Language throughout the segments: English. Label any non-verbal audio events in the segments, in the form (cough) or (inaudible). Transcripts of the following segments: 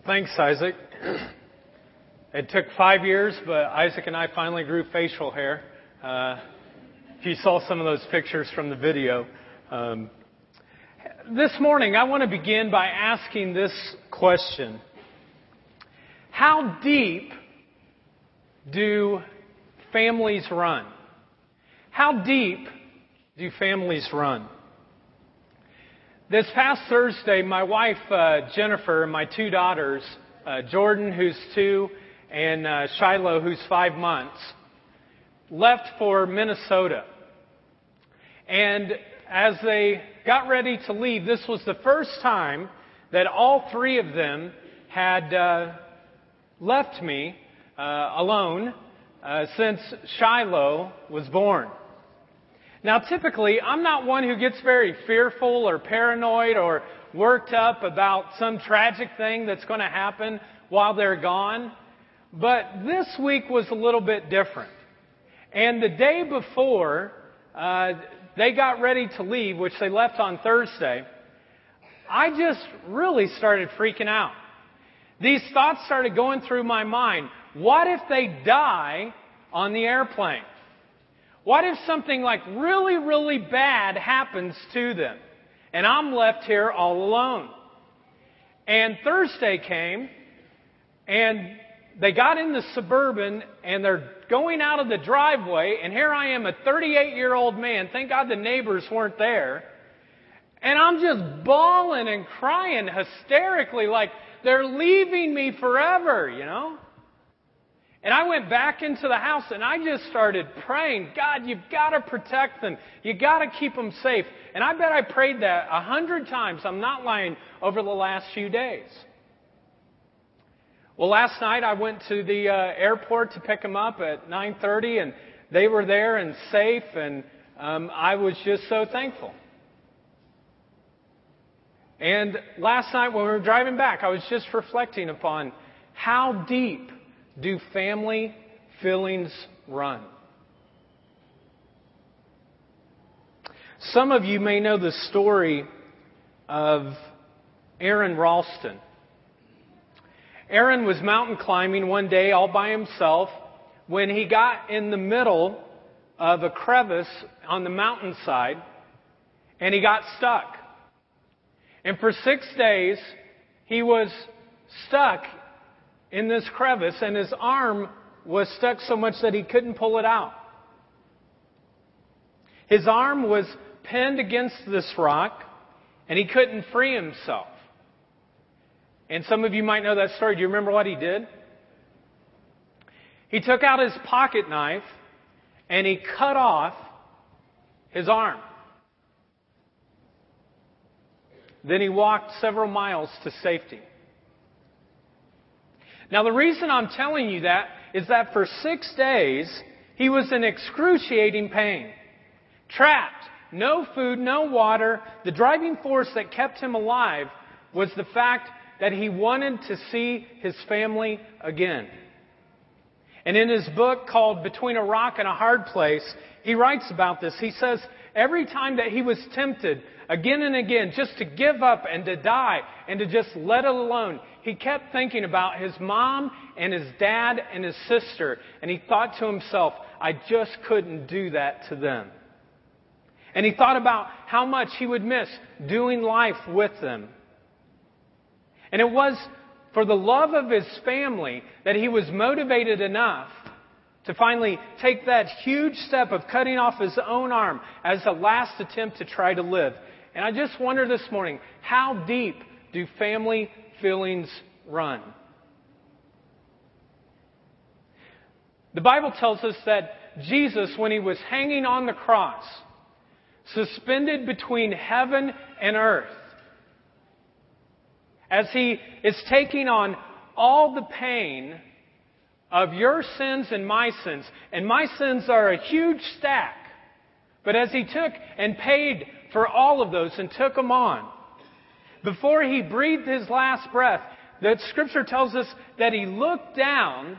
Well, thanks, Isaac. It took five years, but Isaac and I finally grew facial hair. Uh, if you saw some of those pictures from the video. Um, this morning, I want to begin by asking this question How deep do families run? How deep do families run? This past Thursday, my wife uh, Jennifer and my two daughters, uh, Jordan, who's two, and uh, Shiloh, who's five months, left for Minnesota. And as they got ready to leave, this was the first time that all three of them had uh, left me uh, alone uh, since Shiloh was born. Now, typically, I'm not one who gets very fearful or paranoid or worked up about some tragic thing that's going to happen while they're gone. But this week was a little bit different. And the day before uh, they got ready to leave, which they left on Thursday, I just really started freaking out. These thoughts started going through my mind. What if they die on the airplane? What if something like really, really bad happens to them and I'm left here all alone? And Thursday came and they got in the suburban and they're going out of the driveway and here I am, a 38 year old man. Thank God the neighbors weren't there. And I'm just bawling and crying hysterically like they're leaving me forever, you know? And I went back into the house and I just started praying, God, you've got to protect them. You've got to keep them safe. And I bet I prayed that a hundred times. I'm not lying over the last few days. Well, last night I went to the uh, airport to pick them up at 9:30, and they were there and safe, and um, I was just so thankful. And last night when we were driving back, I was just reflecting upon how deep do family feelings run? Some of you may know the story of Aron Ralston. Aron was mountain climbing one day all by himself when he got in the middle of a crevice on the mountainside and he got stuck. And for six days, he was stuck in this crevice, and his arm was stuck so much that he couldn't pull it out. His arm was pinned against this rock, and he couldn't free himself. And some of you might know that story. Do you remember what he did? He took out his pocket knife and he cut off his arm. Then he walked several miles to safety. Now, the reason I'm telling you that is that for six days, he was in excruciating pain. Trapped. No food, no water. The driving force that kept him alive was the fact that he wanted to see his family again. And in his book called Between a Rock and a Hard Place, he writes about this. He says, every time that he was tempted again and again just to give up and to die and to just let it alone, he kept thinking about his mom and his dad and his sister, and he thought to himself, I just couldn't do that to them. And he thought about how much he would miss doing life with them. And it was for the love of his family that he was motivated enough to finally take that huge step of cutting off his own arm as a last attempt to try to live. And I just wonder this morning, how deep do family feelings run. The Bible tells us that Jesus, when he was hanging on the cross, suspended between heaven and earth, as he is taking on all the pain of your sins and my sins, and my sins are a huge stack, but as he took and paid for all of those and took them on, before he breathed his last breath, the scripture tells us that he looked down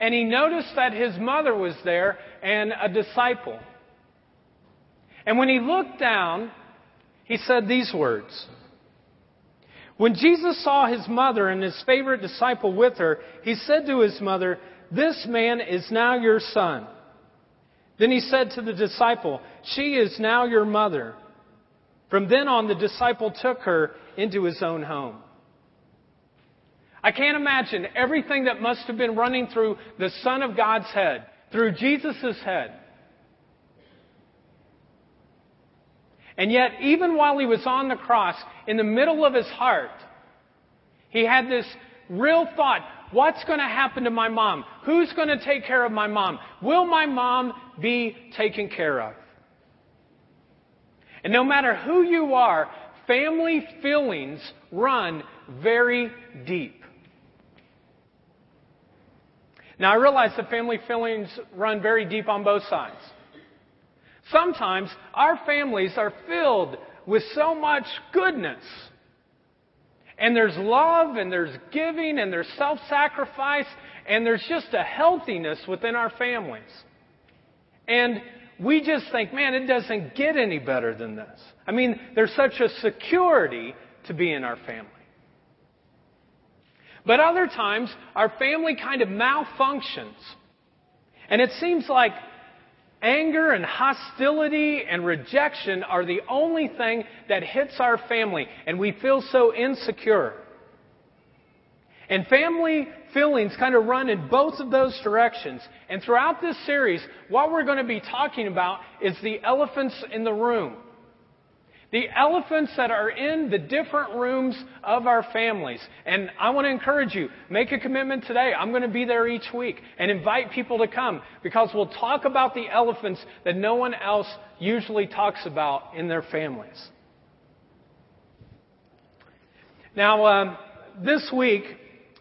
and he noticed that his mother was there and a disciple. And when he looked down, he said these words When Jesus saw his mother and his favorite disciple with her, he said to his mother, This man is now your son. Then he said to the disciple, She is now your mother. From then on, the disciple took her into his own home. I can't imagine everything that must have been running through the Son of God's head, through Jesus' head. And yet, even while he was on the cross, in the middle of his heart, he had this real thought what's going to happen to my mom? Who's going to take care of my mom? Will my mom be taken care of? And no matter who you are, family feelings run very deep. Now, I realize that family feelings run very deep on both sides. Sometimes our families are filled with so much goodness. And there's love, and there's giving, and there's self sacrifice, and there's just a healthiness within our families. And we just think, man, it doesn't get any better than this. I mean, there's such a security to be in our family. But other times, our family kind of malfunctions. And it seems like anger and hostility and rejection are the only thing that hits our family, and we feel so insecure. And family feelings kind of run in both of those directions. And throughout this series, what we're going to be talking about is the elephants in the room. The elephants that are in the different rooms of our families. And I want to encourage you, make a commitment today. I'm going to be there each week and invite people to come because we'll talk about the elephants that no one else usually talks about in their families. Now, um, this week,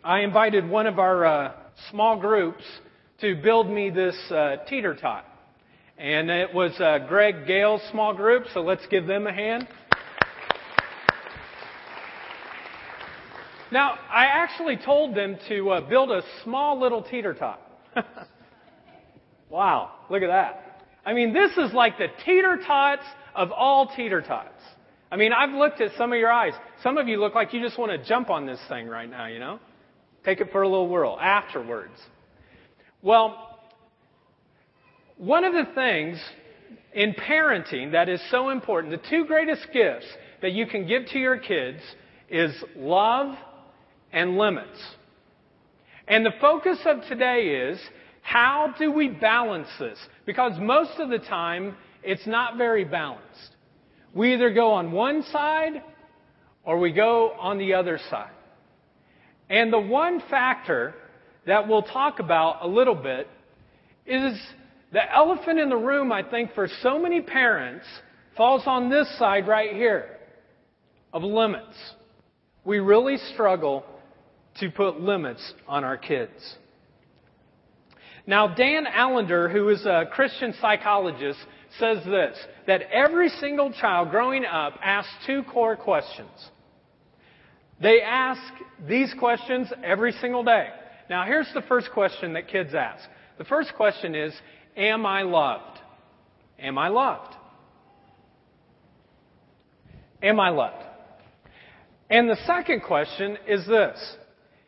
I invited one of our uh, small groups to build me this uh, teeter tot. And it was uh, Greg Gale's small group, so let's give them a hand. Now, I actually told them to uh, build a small little teeter tot. (laughs) wow, look at that. I mean, this is like the teeter tots of all teeter tots. I mean, I've looked at some of your eyes. Some of you look like you just want to jump on this thing right now, you know? Take it for a little whirl afterwards. Well, one of the things in parenting that is so important, the two greatest gifts that you can give to your kids is love and limits. And the focus of today is how do we balance this? Because most of the time, it's not very balanced. We either go on one side or we go on the other side. And the one factor that we'll talk about a little bit is the elephant in the room, I think, for so many parents falls on this side right here of limits. We really struggle to put limits on our kids. Now, Dan Allender, who is a Christian psychologist, says this that every single child growing up asks two core questions. They ask these questions every single day. Now, here's the first question that kids ask. The first question is Am I loved? Am I loved? Am I loved? And the second question is this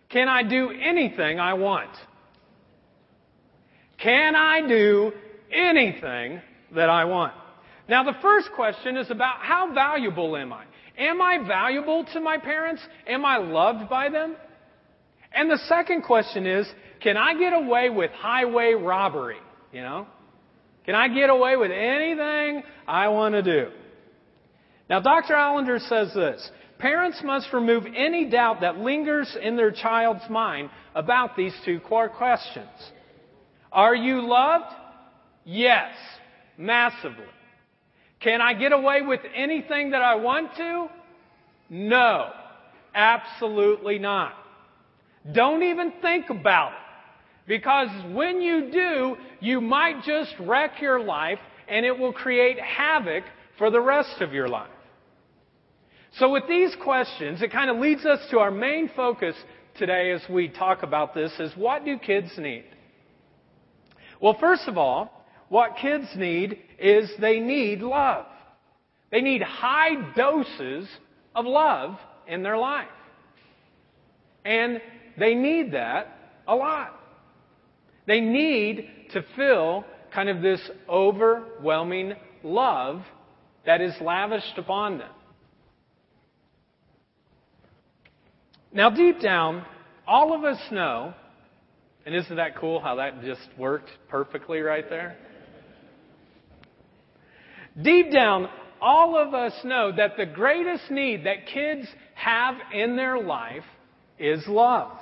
Can I do anything I want? Can I do anything that I want? Now, the first question is about how valuable am I? Am I valuable to my parents? Am I loved by them? And the second question is, can I get away with highway robbery? You know? Can I get away with anything I want to do? Now, Dr. Allender says this Parents must remove any doubt that lingers in their child's mind about these two core questions. Are you loved? Yes, massively. Can I get away with anything that I want to? No, absolutely not. Don't even think about it. Because when you do, you might just wreck your life and it will create havoc for the rest of your life. So with these questions, it kind of leads us to our main focus today as we talk about this is what do kids need? Well, first of all, what kids need is they need love. They need high doses of love in their life. And they need that a lot. They need to feel kind of this overwhelming love that is lavished upon them. Now, deep down, all of us know, and isn't that cool how that just worked perfectly right there? Deep down, all of us know that the greatest need that kids have in their life is love.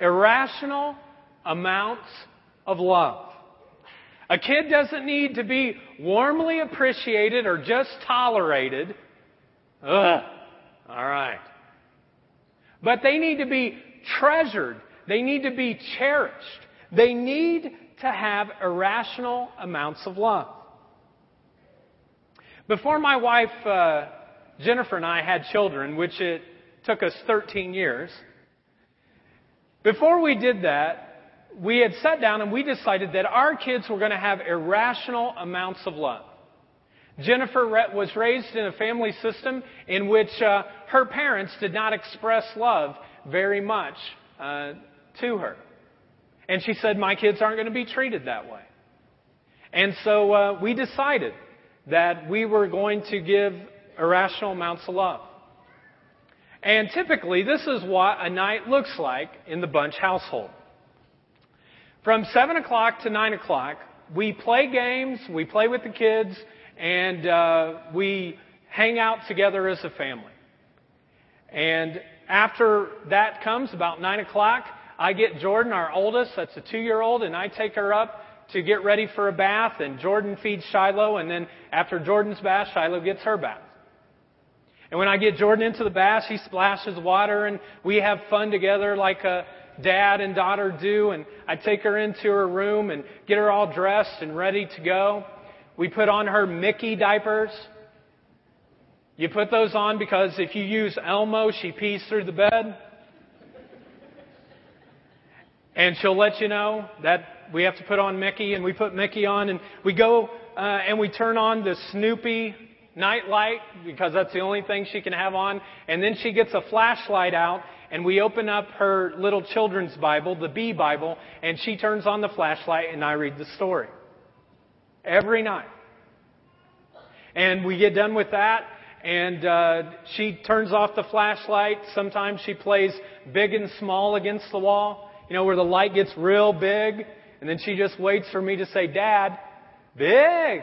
Irrational amounts of love. A kid doesn't need to be warmly appreciated or just tolerated. Ugh. All right. But they need to be treasured. They need to be cherished. They need to have irrational amounts of love. Before my wife, uh, Jennifer, and I had children, which it took us 13 years, before we did that, we had sat down and we decided that our kids were going to have irrational amounts of love. Jennifer was raised in a family system in which uh, her parents did not express love very much uh, to her. And she said, My kids aren't going to be treated that way. And so uh, we decided that we were going to give irrational amounts of love. And typically, this is what a night looks like in the Bunch household. From 7 o'clock to 9 o'clock, we play games, we play with the kids, and uh, we hang out together as a family. And after that comes, about 9 o'clock, I get Jordan, our oldest, that's a two year old, and I take her up to get ready for a bath, and Jordan feeds Shiloh, and then after Jordan's bath, Shiloh gets her bath. And when I get Jordan into the bath, she splashes water, and we have fun together like a dad and daughter do. And I take her into her room and get her all dressed and ready to go. We put on her Mickey diapers. You put those on because if you use Elmo, she pees through the bed. And she'll let you know that we have to put on Mickey, and we put Mickey on, and we go uh, and we turn on the Snoopy night light because that's the only thing she can have on. And then she gets a flashlight out, and we open up her little children's Bible, the B Bible, and she turns on the flashlight, and I read the story. Every night. And we get done with that, and uh, she turns off the flashlight. Sometimes she plays big and small against the wall, you know, where the light gets real big. And then she just waits for me to say, Dad, big,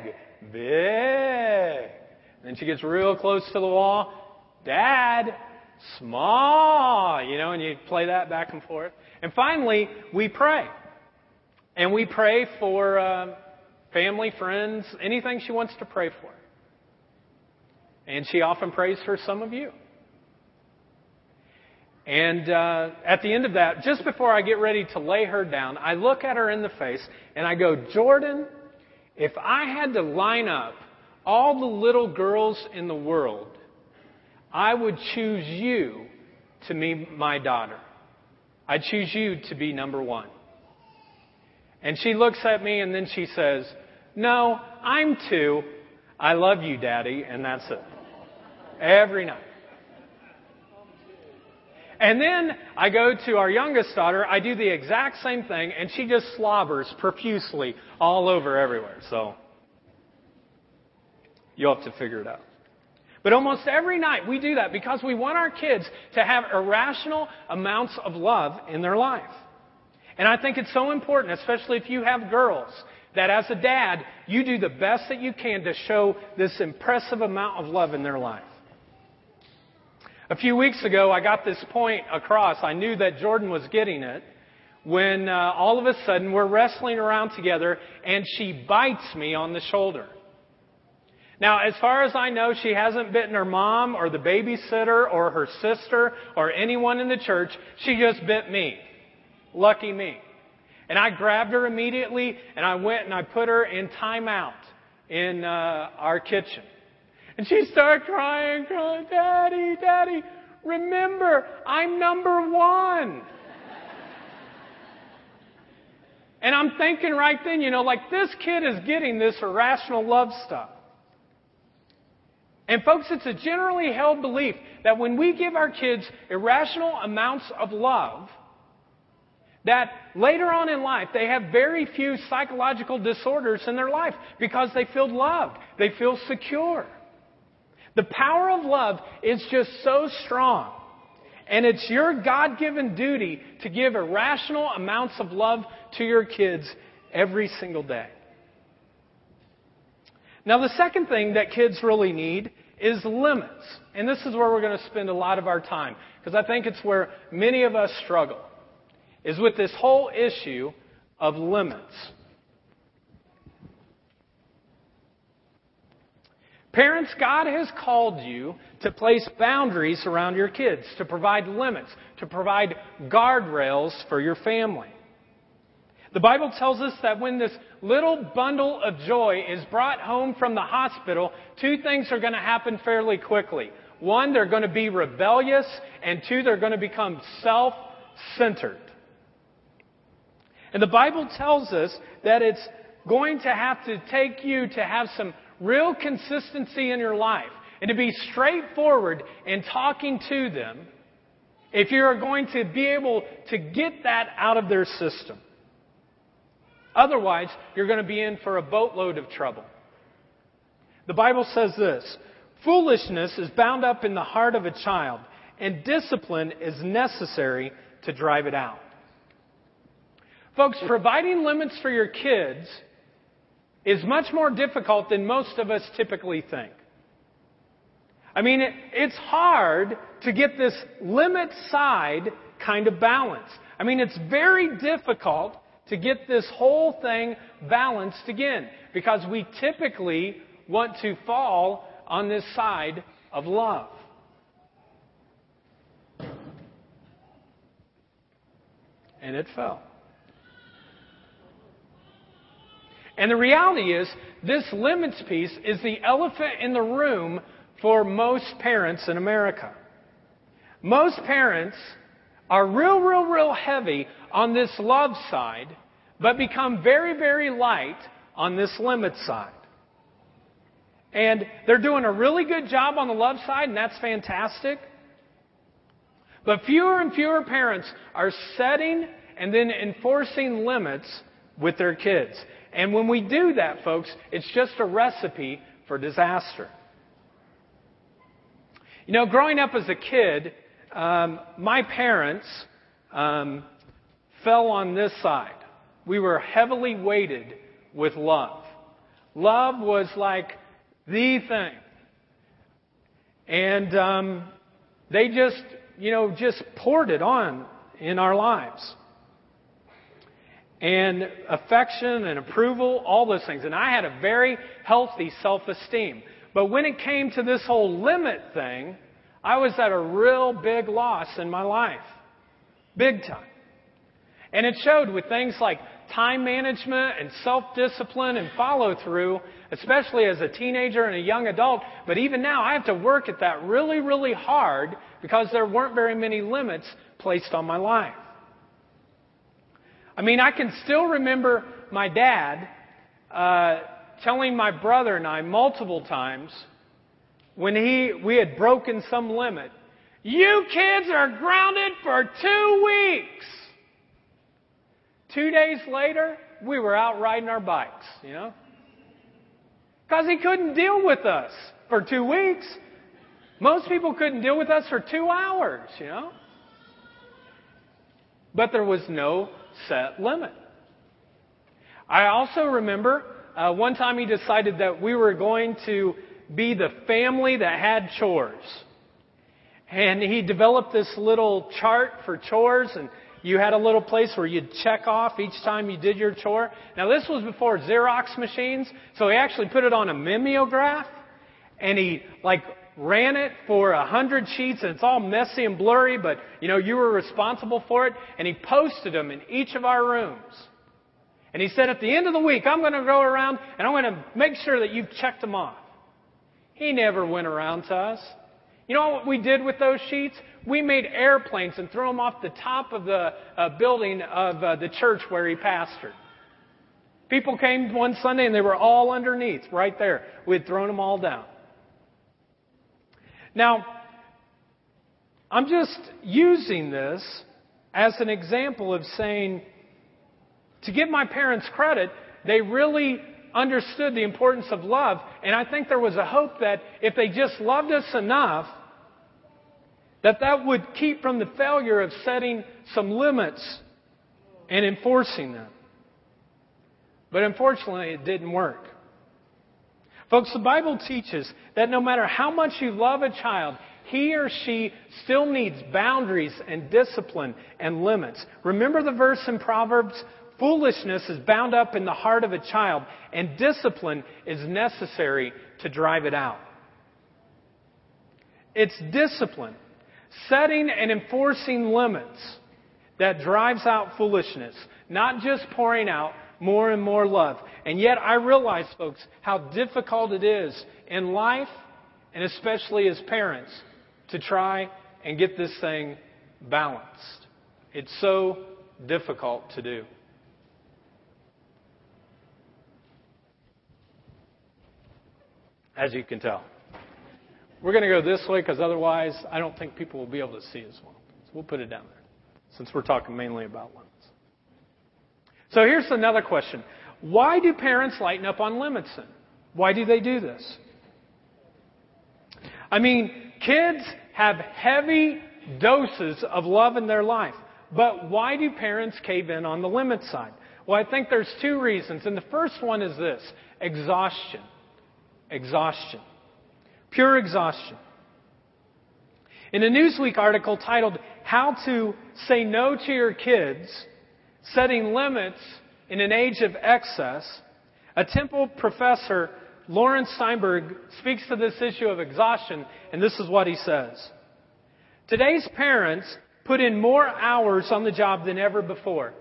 big. And then she gets real close to the wall. Dad, small. You know, and you play that back and forth. And finally, we pray. And we pray for uh, family, friends, anything she wants to pray for. And she often prays for some of you. And uh, at the end of that, just before I get ready to lay her down, I look at her in the face and I go, Jordan, if I had to line up all the little girls in the world, I would choose you to be my daughter. I'd choose you to be number one. And she looks at me and then she says, No, I'm two. I love you, Daddy, and that's it. Every night. And then I go to our youngest daughter. I do the exact same thing, and she just slobbers profusely all over everywhere. So you'll have to figure it out. But almost every night we do that because we want our kids to have irrational amounts of love in their life. And I think it's so important, especially if you have girls, that as a dad, you do the best that you can to show this impressive amount of love in their life. A few weeks ago, I got this point across. I knew that Jordan was getting it when uh, all of a sudden we're wrestling around together and she bites me on the shoulder. Now, as far as I know, she hasn't bitten her mom or the babysitter or her sister or anyone in the church. She just bit me. Lucky me. And I grabbed her immediately and I went and I put her in timeout in uh, our kitchen. And she started crying, crying, Daddy, Daddy, remember, I'm number one. and I'm thinking right then, you know, like this kid is getting this irrational love stuff. And folks, it's a generally held belief that when we give our kids irrational amounts of love, that later on in life they have very few psychological disorders in their life because they feel loved, they feel secure. The power of love is just so strong. And it's your God given duty to give irrational amounts of love to your kids every single day. Now, the second thing that kids really need is limits. And this is where we're going to spend a lot of our time because I think it's where many of us struggle is with this whole issue of limits. Parents, God has called you to place boundaries around your kids, to provide limits, to provide guardrails for your family. The Bible tells us that when this little bundle of joy is brought home from the hospital, two things are going to happen fairly quickly. One, they're going to be rebellious, and two, they're going to become self centered. And the Bible tells us that it's going to have to take you to have some real consistency in your life and to be straightforward in talking to them if you're going to be able to get that out of their system. Otherwise, you're going to be in for a boatload of trouble. The Bible says this Foolishness is bound up in the heart of a child, and discipline is necessary to drive it out. Folks, providing limits for your kids is much more difficult than most of us typically think. I mean, it, it's hard to get this limit side kind of balance. I mean, it's very difficult to get this whole thing balanced again because we typically want to fall on this side of love. And it fell. And the reality is, this limits piece is the elephant in the room for most parents in America. Most parents are real, real, real heavy on this love side, but become very, very light on this limit side. And they're doing a really good job on the love side, and that's fantastic. But fewer and fewer parents are setting and then enforcing limits with their kids. And when we do that, folks, it's just a recipe for disaster. You know, growing up as a kid, um, my parents um, fell on this side. We were heavily weighted with love. Love was like the thing. And um, they just, you know, just poured it on in our lives and affection and approval, all those things. And I had a very healthy self esteem. But when it came to this whole limit thing, I was at a real big loss in my life. Big time. And it showed with things like time management and self discipline and follow through, especially as a teenager and a young adult. But even now, I have to work at that really, really hard because there weren't very many limits placed on my life. I mean, I can still remember my dad uh, telling my brother and I multiple times when he we had broken some limit. You kids are grounded for two weeks. Two days later, we were out riding our bikes, you know? Because he couldn't deal with us for two weeks. Most people couldn't deal with us for two hours, you know? But there was no set limit. I also remember uh, one time he decided that we were going to be the family that had chores. And he developed this little chart for chores, and you had a little place where you'd check off each time you did your chore. Now, this was before Xerox machines, so he actually put it on a mimeograph, and he, like, ran it for a hundred sheets and it's all messy and blurry, but you know, you were responsible for it. And he posted them in each of our rooms. And he said, at the end of the week, I'm going to go around and I'm going to make sure that you've checked them off. He never went around to us. You know what we did with those sheets? We made airplanes and threw them off the top of the uh, building of uh, the church where he pastored. People came one Sunday and they were all underneath, right there. We had thrown them all down. Now, I'm just using this as an example of saying, to give my parents credit, they really understood the importance of love. And I think there was a hope that if they just loved us enough, that that would keep from the failure of setting some limits and enforcing them. But unfortunately, it didn't work. Folks, the Bible teaches that no matter how much you love a child, he or she still needs boundaries and discipline and limits. Remember the verse in Proverbs? Foolishness is bound up in the heart of a child, and discipline is necessary to drive it out. It's discipline, setting and enforcing limits that drives out foolishness, not just pouring out more and more love. And yet I realize, folks, how difficult it is in life, and especially as parents, to try and get this thing balanced. It's so difficult to do. As you can tell. We're going to go this way because otherwise I don't think people will be able to see as well. So we'll put it down there since we're talking mainly about limits. So here's another question. Why do parents lighten up on limits then? Why do they do this? I mean, kids have heavy doses of love in their life. But why do parents cave in on the limit side? Well, I think there's two reasons. And the first one is this exhaustion. Exhaustion. Pure exhaustion. In a Newsweek article titled How to Say No to Your Kids, Setting Limits in an Age of Excess, a Temple professor Laurence Steinberg speaks to this issue of exhaustion, and this is what he says. Today's parents put in more hours on the job than ever before.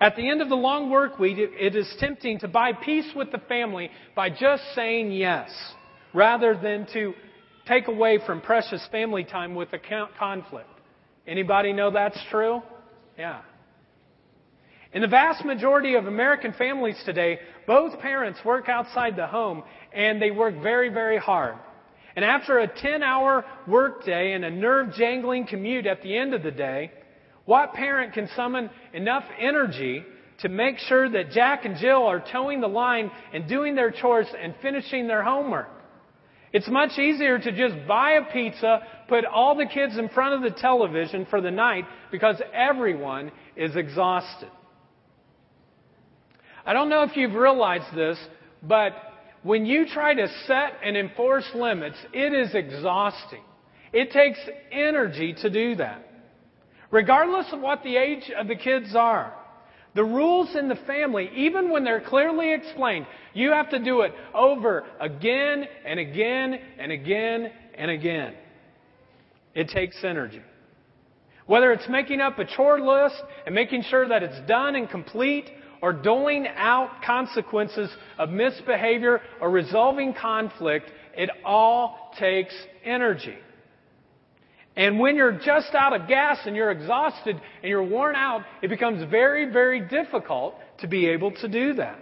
At the end of the long work week, it is tempting to buy peace with the family by just saying yes, rather than to take away from precious family time with a conflict. Anybody know that's true? Yeah. In the vast majority of American families today, both parents work outside the home and they work very, very hard. And after a 10 hour workday and a nerve jangling commute at the end of the day, what parent can summon enough energy to make sure that Jack and Jill are toeing the line and doing their chores and finishing their homework? It's much easier to just buy a pizza, put all the kids in front of the television for the night because everyone is exhausted. I don't know if you've realized this, but when you try to set and enforce limits, it is exhausting. It takes energy to do that. Regardless of what the age of the kids are. The rules in the family, even when they're clearly explained, you have to do it over again and again and again and again. It takes energy. Whether it's making up a chore list and making sure that it's done and complete, or doling out consequences of misbehavior or resolving conflict, it all takes energy. And when you're just out of gas and you're exhausted and you're worn out, it becomes very, very difficult to be able to do that.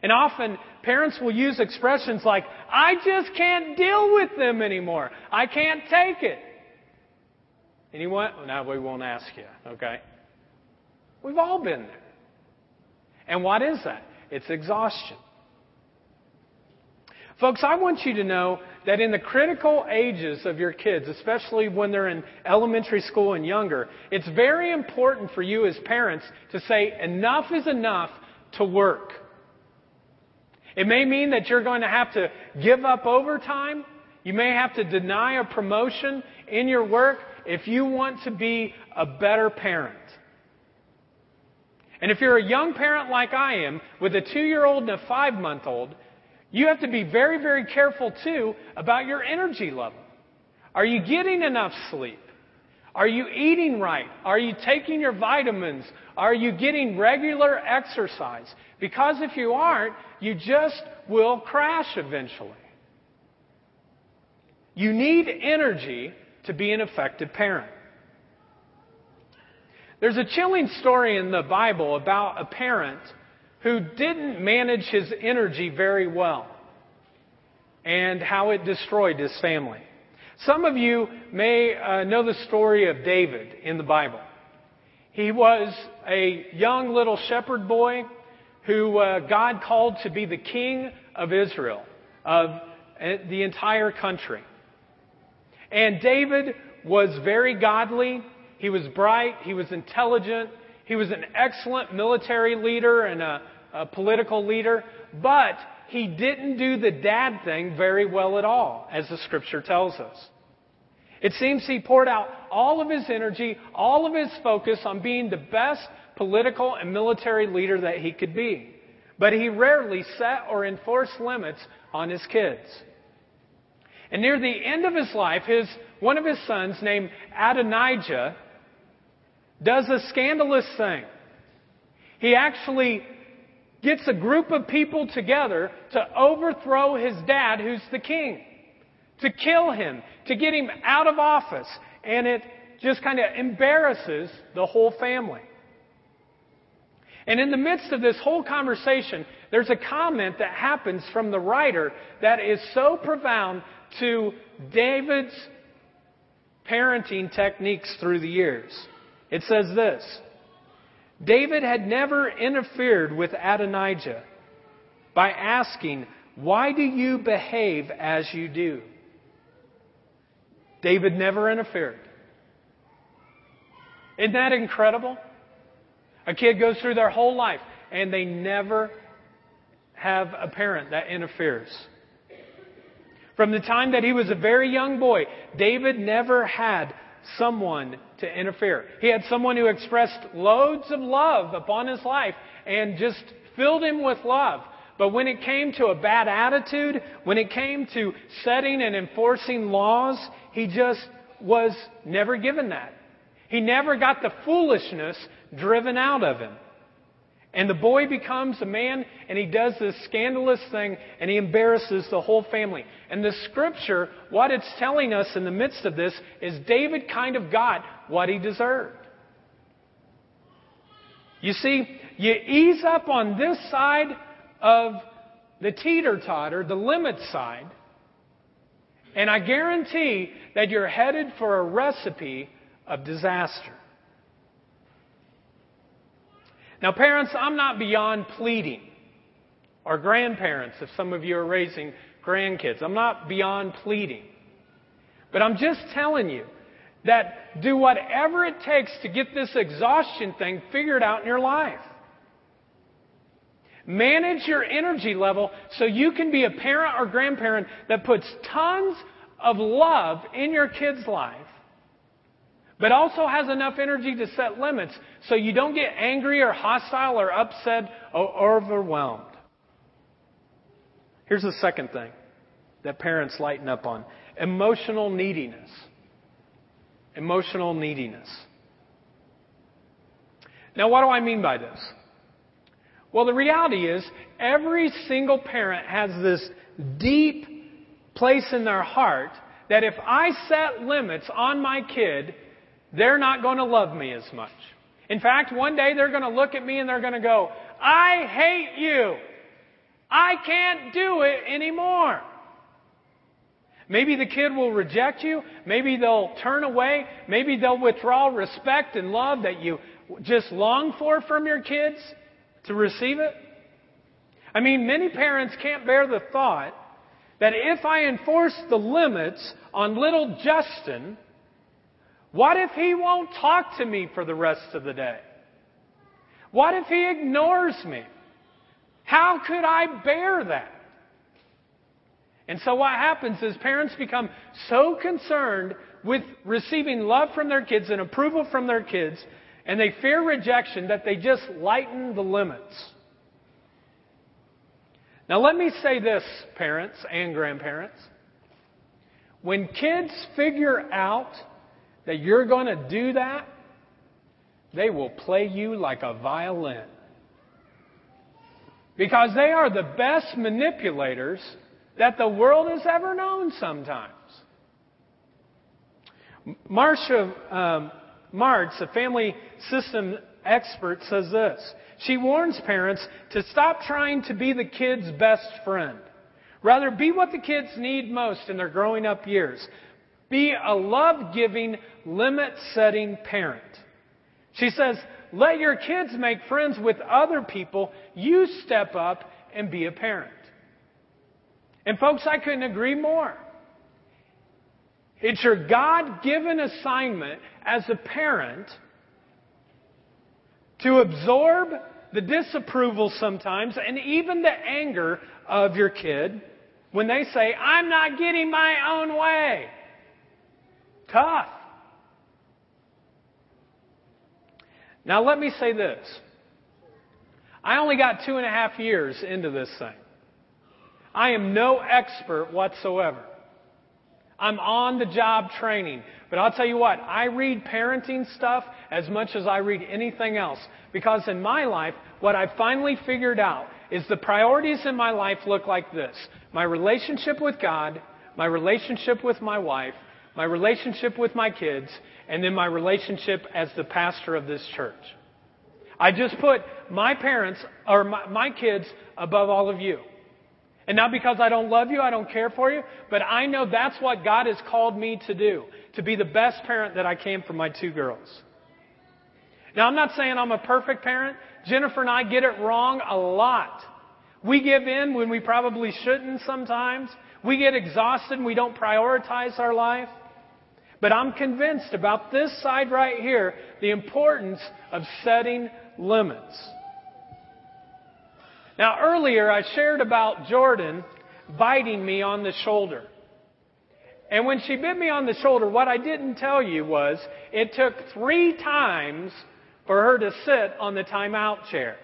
And often parents will use expressions like, I just can't deal with them anymore. I can't take it. Anyone? Now we won't ask you, okay? We've all been there. And what is that? It's exhaustion. Folks, I want you to know that in the critical ages of your kids, especially when they're in elementary school and younger, it's very important for you as parents to say, enough is enough to work. It may mean that you're going to have to give up overtime. You may have to deny a promotion in your work if you want to be a better parent. And if you're a young parent like I am, with a two year old and a five month old, you have to be very, very careful too about your energy level. Are you getting enough sleep? Are you eating right? Are you taking your vitamins? Are you getting regular exercise? Because if you aren't, you just will crash eventually. You need energy to be an effective parent. There's a chilling story in the Bible about a parent who didn't manage his energy very well and how it destroyed his family. Some of you may uh, know the story of David in the Bible. He was a young little shepherd boy who uh, God called to be the king of Israel, of uh, the entire country. And David was very godly. He was bright. He was intelligent. He was an excellent military leader and a, a political leader. But he didn't do the dad thing very well at all, as the scripture tells us. It seems he poured out all of his energy, all of his focus on being the best political and military leader that he could be. But he rarely set or enforced limits on his kids. And near the end of his life, his, one of his sons, named Adonijah, does a scandalous thing. He actually gets a group of people together to overthrow his dad, who's the king, to kill him, to get him out of office. And it just kind of embarrasses the whole family. And in the midst of this whole conversation, there's a comment that happens from the writer that is so profound to David's parenting techniques through the years. It says this David had never interfered with Adonijah by asking, Why do you behave as you do? David never interfered. Isn't that incredible? A kid goes through their whole life and they never have a parent that interferes. From the time that he was a very young boy, David never had someone to interfere. He had someone who expressed loads of love upon his life and just filled him with love. But when it came to a bad attitude, when it came to setting and enforcing laws, he just was never given that. He never got the foolishness driven out of him. And the boy becomes a man and he does this scandalous thing and he embarrasses the whole family. And the scripture, what it's telling us in the midst of this is David kind of got what he deserved. You see, you ease up on this side of the teeter totter, the limit side, and I guarantee that you're headed for a recipe of disaster. Now, parents, I'm not beyond pleading, or grandparents, if some of you are raising grandkids, I'm not beyond pleading. But I'm just telling you that do whatever it takes to get this exhaustion thing figured out in your life. Manage your energy level so you can be a parent or grandparent that puts tons of love in your kid's life but also has enough energy to set limits so you don't get angry or hostile or upset or overwhelmed. Here's the second thing that parents lighten up on emotional neediness. Emotional neediness. Now, what do I mean by this? Well, the reality is, every single parent has this deep place in their heart that if I set limits on my kid, they're not going to love me as much. In fact, one day they're going to look at me and they're going to go, I hate you. I can't do it anymore. Maybe the kid will reject you. Maybe they'll turn away. Maybe they'll withdraw respect and love that you just long for from your kids to receive it. I mean, many parents can't bear the thought that if I enforce the limits on little Justin, what if he won't talk to me for the rest of the day? What if he ignores me? How could I bear that? And so what happens is parents become so concerned with receiving love from their kids and approval from their kids, and they fear rejection that they just lighten the limits. Now, let me say this, parents and grandparents. When kids figure out that you're going to do that, they will play you like a violin. Because they are the best manipulators that the world has ever known sometimes. Marcia um, Martz, a family system expert, says this. She warns parents to stop trying to be the kid's best friend. Rather, be what the kids need most in their growing up years. Be a love giving, limit setting parent. She says, let your kids make friends with other people. You step up and be a parent. And folks, I couldn't agree more. It's your God given assignment as a parent to absorb the disapproval sometimes and even the anger of your kid when they say, I'm not getting my own way. Tough. Now, let me say this. I only got two and a half years into this thing. I am no expert whatsoever. I'm on the job training. But I'll tell you what, I read parenting stuff as much as I read anything else. Because in my life, what I finally figured out is the priorities in my life look like this my relationship with God, my relationship with my wife, my relationship with my kids, and then my relationship as the pastor of this church. I just put my parents or my, my kids above all of you. And not because I don't love you, I don't care for you, but I know that's what God has called me to do, to be the best parent that I can for my two girls. Now, I'm not saying I'm a perfect parent. Jennifer and I get it wrong a lot. We give in when we probably shouldn't sometimes. We get exhausted and we don't prioritize our life. But I'm convinced about this side right here the importance of setting limits. Now, earlier I shared about Jordan biting me on the shoulder. And when she bit me on the shoulder, what I didn't tell you was it took three times for her to sit on the timeout chair.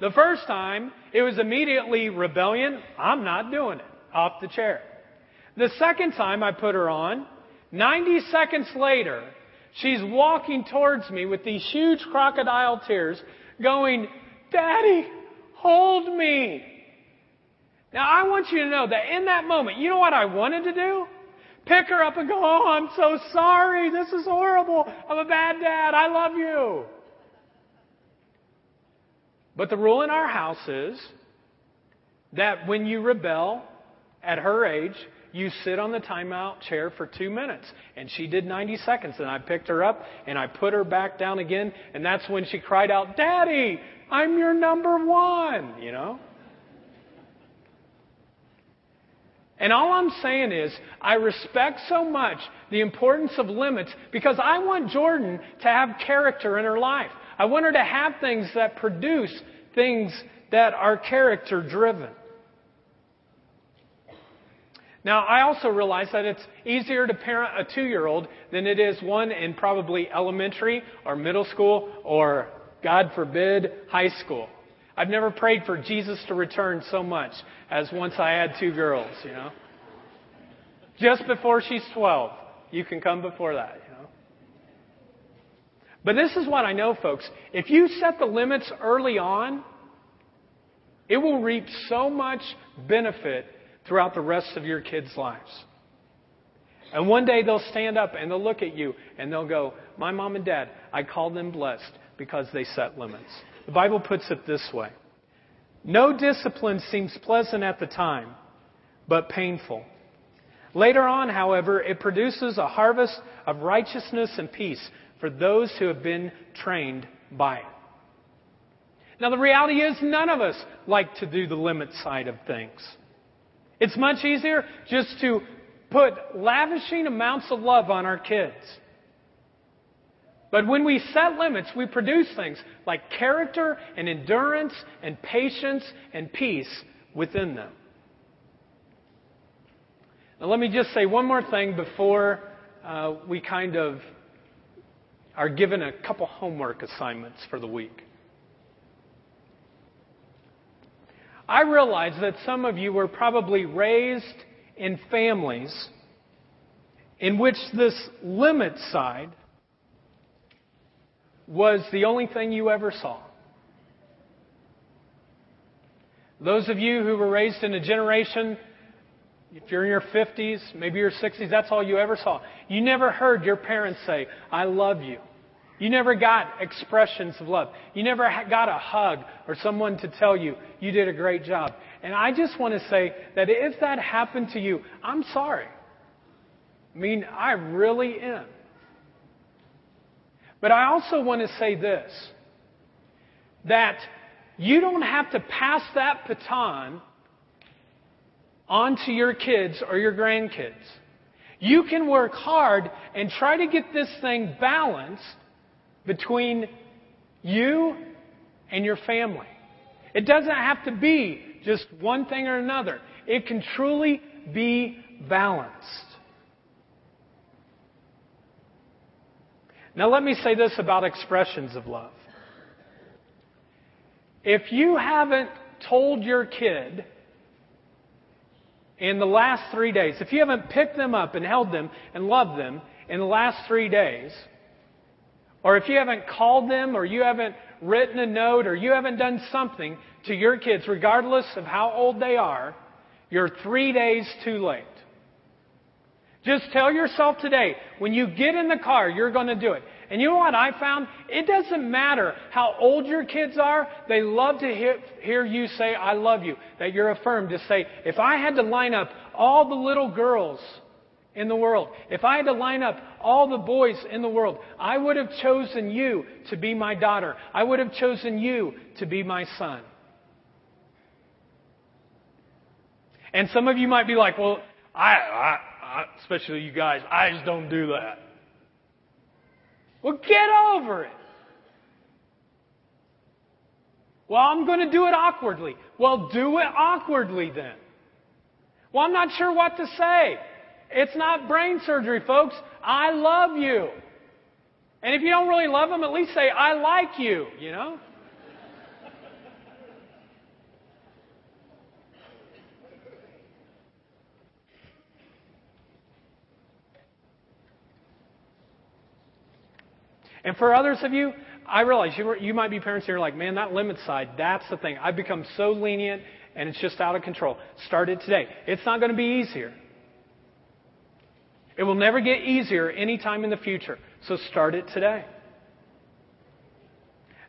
The first time, it was immediately rebellion. I'm not doing it. Off the chair. The second time I put her on, 90 seconds later, she's walking towards me with these huge crocodile tears, going, Daddy, hold me. Now I want you to know that in that moment, you know what I wanted to do? Pick her up and go, Oh, I'm so sorry. This is horrible. I'm a bad dad. I love you. But the rule in our house is that when you rebel at her age, you sit on the timeout chair for two minutes. And she did 90 seconds. And I picked her up and I put her back down again. And that's when she cried out, Daddy, I'm your number one, you know? And all I'm saying is, I respect so much the importance of limits because I want Jordan to have character in her life. I want her to have things that produce things that are character driven. Now, I also realize that it's easier to parent a two year old than it is one in probably elementary or middle school or, God forbid, high school. I've never prayed for Jesus to return so much as once I had two girls, you know. Just before she's 12. You can come before that, you know. But this is what I know, folks. If you set the limits early on, it will reap so much benefit throughout the rest of your kids' lives. And one day they'll stand up and they'll look at you and they'll go, My mom and dad, I call them blessed because they set limits. The Bible puts it this way No discipline seems pleasant at the time, but painful. Later on, however, it produces a harvest of righteousness and peace for those who have been trained by it. Now, the reality is, none of us like to do the limit side of things. It's much easier just to put lavishing amounts of love on our kids. But when we set limits, we produce things like character and endurance and patience and peace within them. Now, let me just say one more thing before uh, we kind of are given a couple homework assignments for the week. I realize that some of you were probably raised in families in which this limit side was the only thing you ever saw. Those of you who were raised in a generation, if you're in your 50s, maybe your 60s, that's all you ever saw. You never heard your parents say, I love you. You never got expressions of love. You never got a hug or someone to tell you you did a great job. And I just want to say that if that happened to you, I'm sorry. I mean, I really am. But I also want to say this that you don't have to pass that baton on to your kids or your grandkids. You can work hard and try to get this thing balanced between you and your family. It doesn't have to be just one thing or another. It can truly be balanced. Now, let me say this about expressions of love. If you haven't told your kid in the last three days, if you haven't picked them up and held them and loved them in the last three days, or if you haven't called them, or you haven't written a note, or you haven't done something to your kids, regardless of how old they are, you're three days too late. Just tell yourself today, when you get in the car, you're going to do it. And you know what I found? It doesn't matter how old your kids are, they love to hear, you say, I love you, that you're affirmed. To say, if I had to line up all the little girls in the world, if I had to line up all the boys in the world, I would have chosen you to be my daughter. I would have chosen you to be my son. And some of you might be like, well, I, I, I especially you guys, I just don't do that. Well, get over it. Well, I'm going to do it awkwardly. Well, do it awkwardly then. Well, I'm not sure what to say. It's not brain surgery, folks. I love you. And if you don't really love them, at least say, I like you, you know? And for others of you, I realize you, you might be parents here like, man, that limit side, that's the thing. I've become so lenient and it's just out of control. Start it today. It's not going to be easier. It will never get easier anytime in the future. So start it today.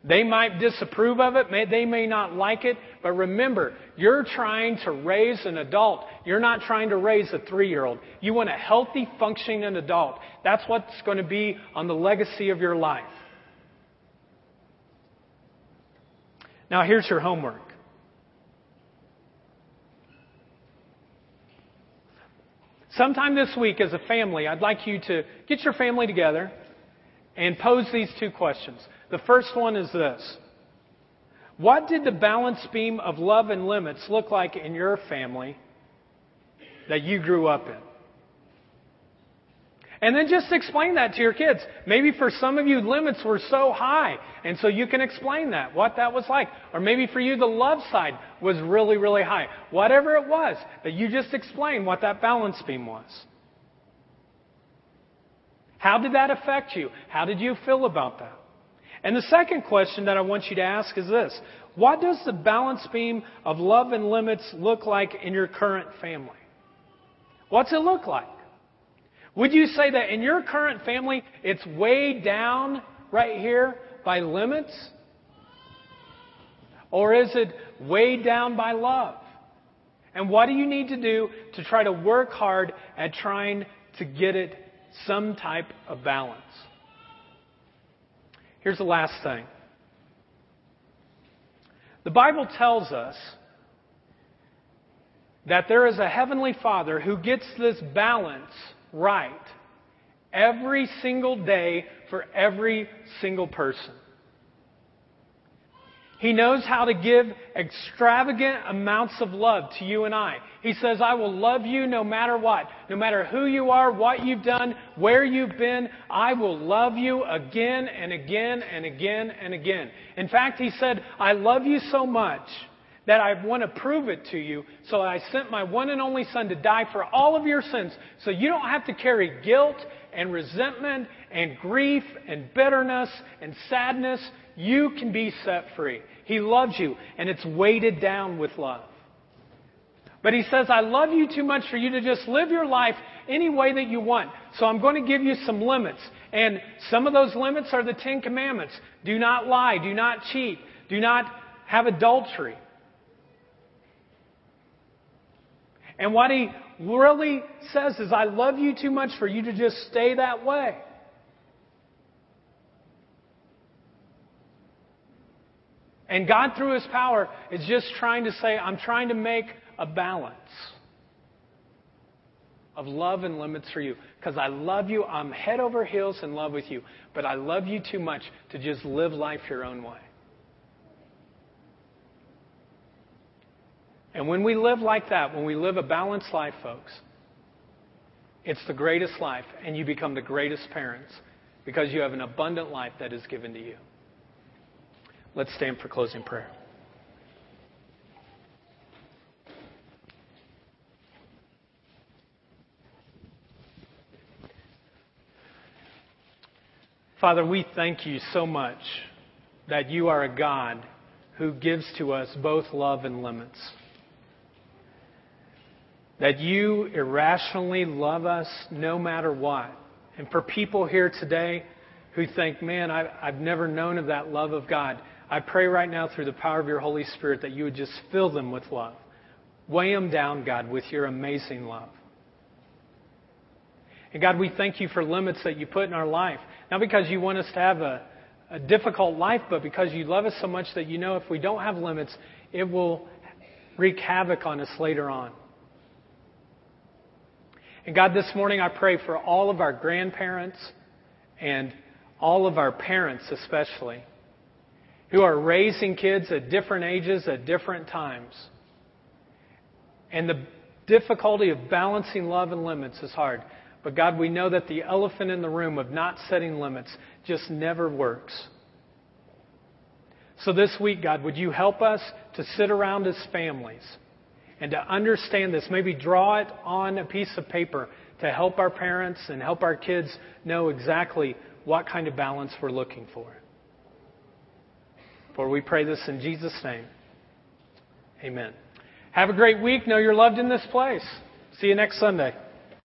They might disapprove of it, may, they may not like it, but remember, you're trying to raise an adult. You're not trying to raise a three year old. You want a healthy, functioning adult. That's what's going to be on the legacy of your life. Now, here's your homework. Sometime this week, as a family, I'd like you to get your family together and pose these two questions. The first one is this What did the balance beam of love and limits look like in your family that you grew up in? And then just explain that to your kids. Maybe for some of you, limits were so high, and so you can explain that, what that was like. Or maybe for you, the love side was really, really high. Whatever it was, that you just explain what that balance beam was. How did that affect you? How did you feel about that? And the second question that I want you to ask is this What does the balance beam of love and limits look like in your current family? What's it look like? Would you say that in your current family, it's way down right here by limits? Or is it weighed down by love? And what do you need to do to try to work hard at trying to get it some type of balance? Here's the last thing. The Bible tells us that there is a heavenly Father who gets this balance right every single day for every single person. He knows how to give extravagant amounts of love to you and I. He says, I will love you no matter what. No matter who you are, what you've done, where you've been, I will love you again and again and again and again. In fact, he said, I love you so much that I want to prove it to you. So I sent my one and only Son to die for all of your sins so you don't have to carry guilt and resentment and grief and bitterness and sadness. You can be set free. He loves you, and it's weighted down with love. But he says, I love you too much for you to just live your life any way that you want. So I'm going to give you some limits. And some of those limits are the Ten Commandments. Do not lie. Do not cheat. Do not have adultery. And what he really says is, I love you too much for you to just stay that way. And God, through His power, is just trying to say, I'm trying to make a balance of love and limits for you. Because I love you. I'm head over heels in love with you. But I love you too much to just live life your own way. And when we live like that, when we live a balanced life, folks, it's the greatest life, and you become the greatest parents because you have an abundant life that is given to you. Let's stand for closing prayer. Father, we thank you so much that you are a God who gives to us both love and limits. That you irrationally love us no matter what. And for people here today who think, man, I, have never known of that love of God, I pray right now through the power of your Holy Spirit that you would just fill them with love. Weigh them down, God, with your amazing love. And God, we thank you for limits that you put in our life. Not because you want us to have a, a difficult life, but because you love us so much that you know if we don't have limits, it will wreak havoc on us later on. And God, this morning I pray for all of our grandparents and all of our parents, especially, who are raising kids at different ages at different times. And the difficulty of balancing love and limits is hard. But God, we know that the elephant in the room of not setting limits just never works. So this week, God, would you help us to sit around as families and to understand this? Maybe draw it on a piece of paper to help our parents and help our kids know exactly what kind of balance we're looking for. For we pray this in Jesus' name. Amen. Have a great week. Know you're loved in this place. See you next Sunday.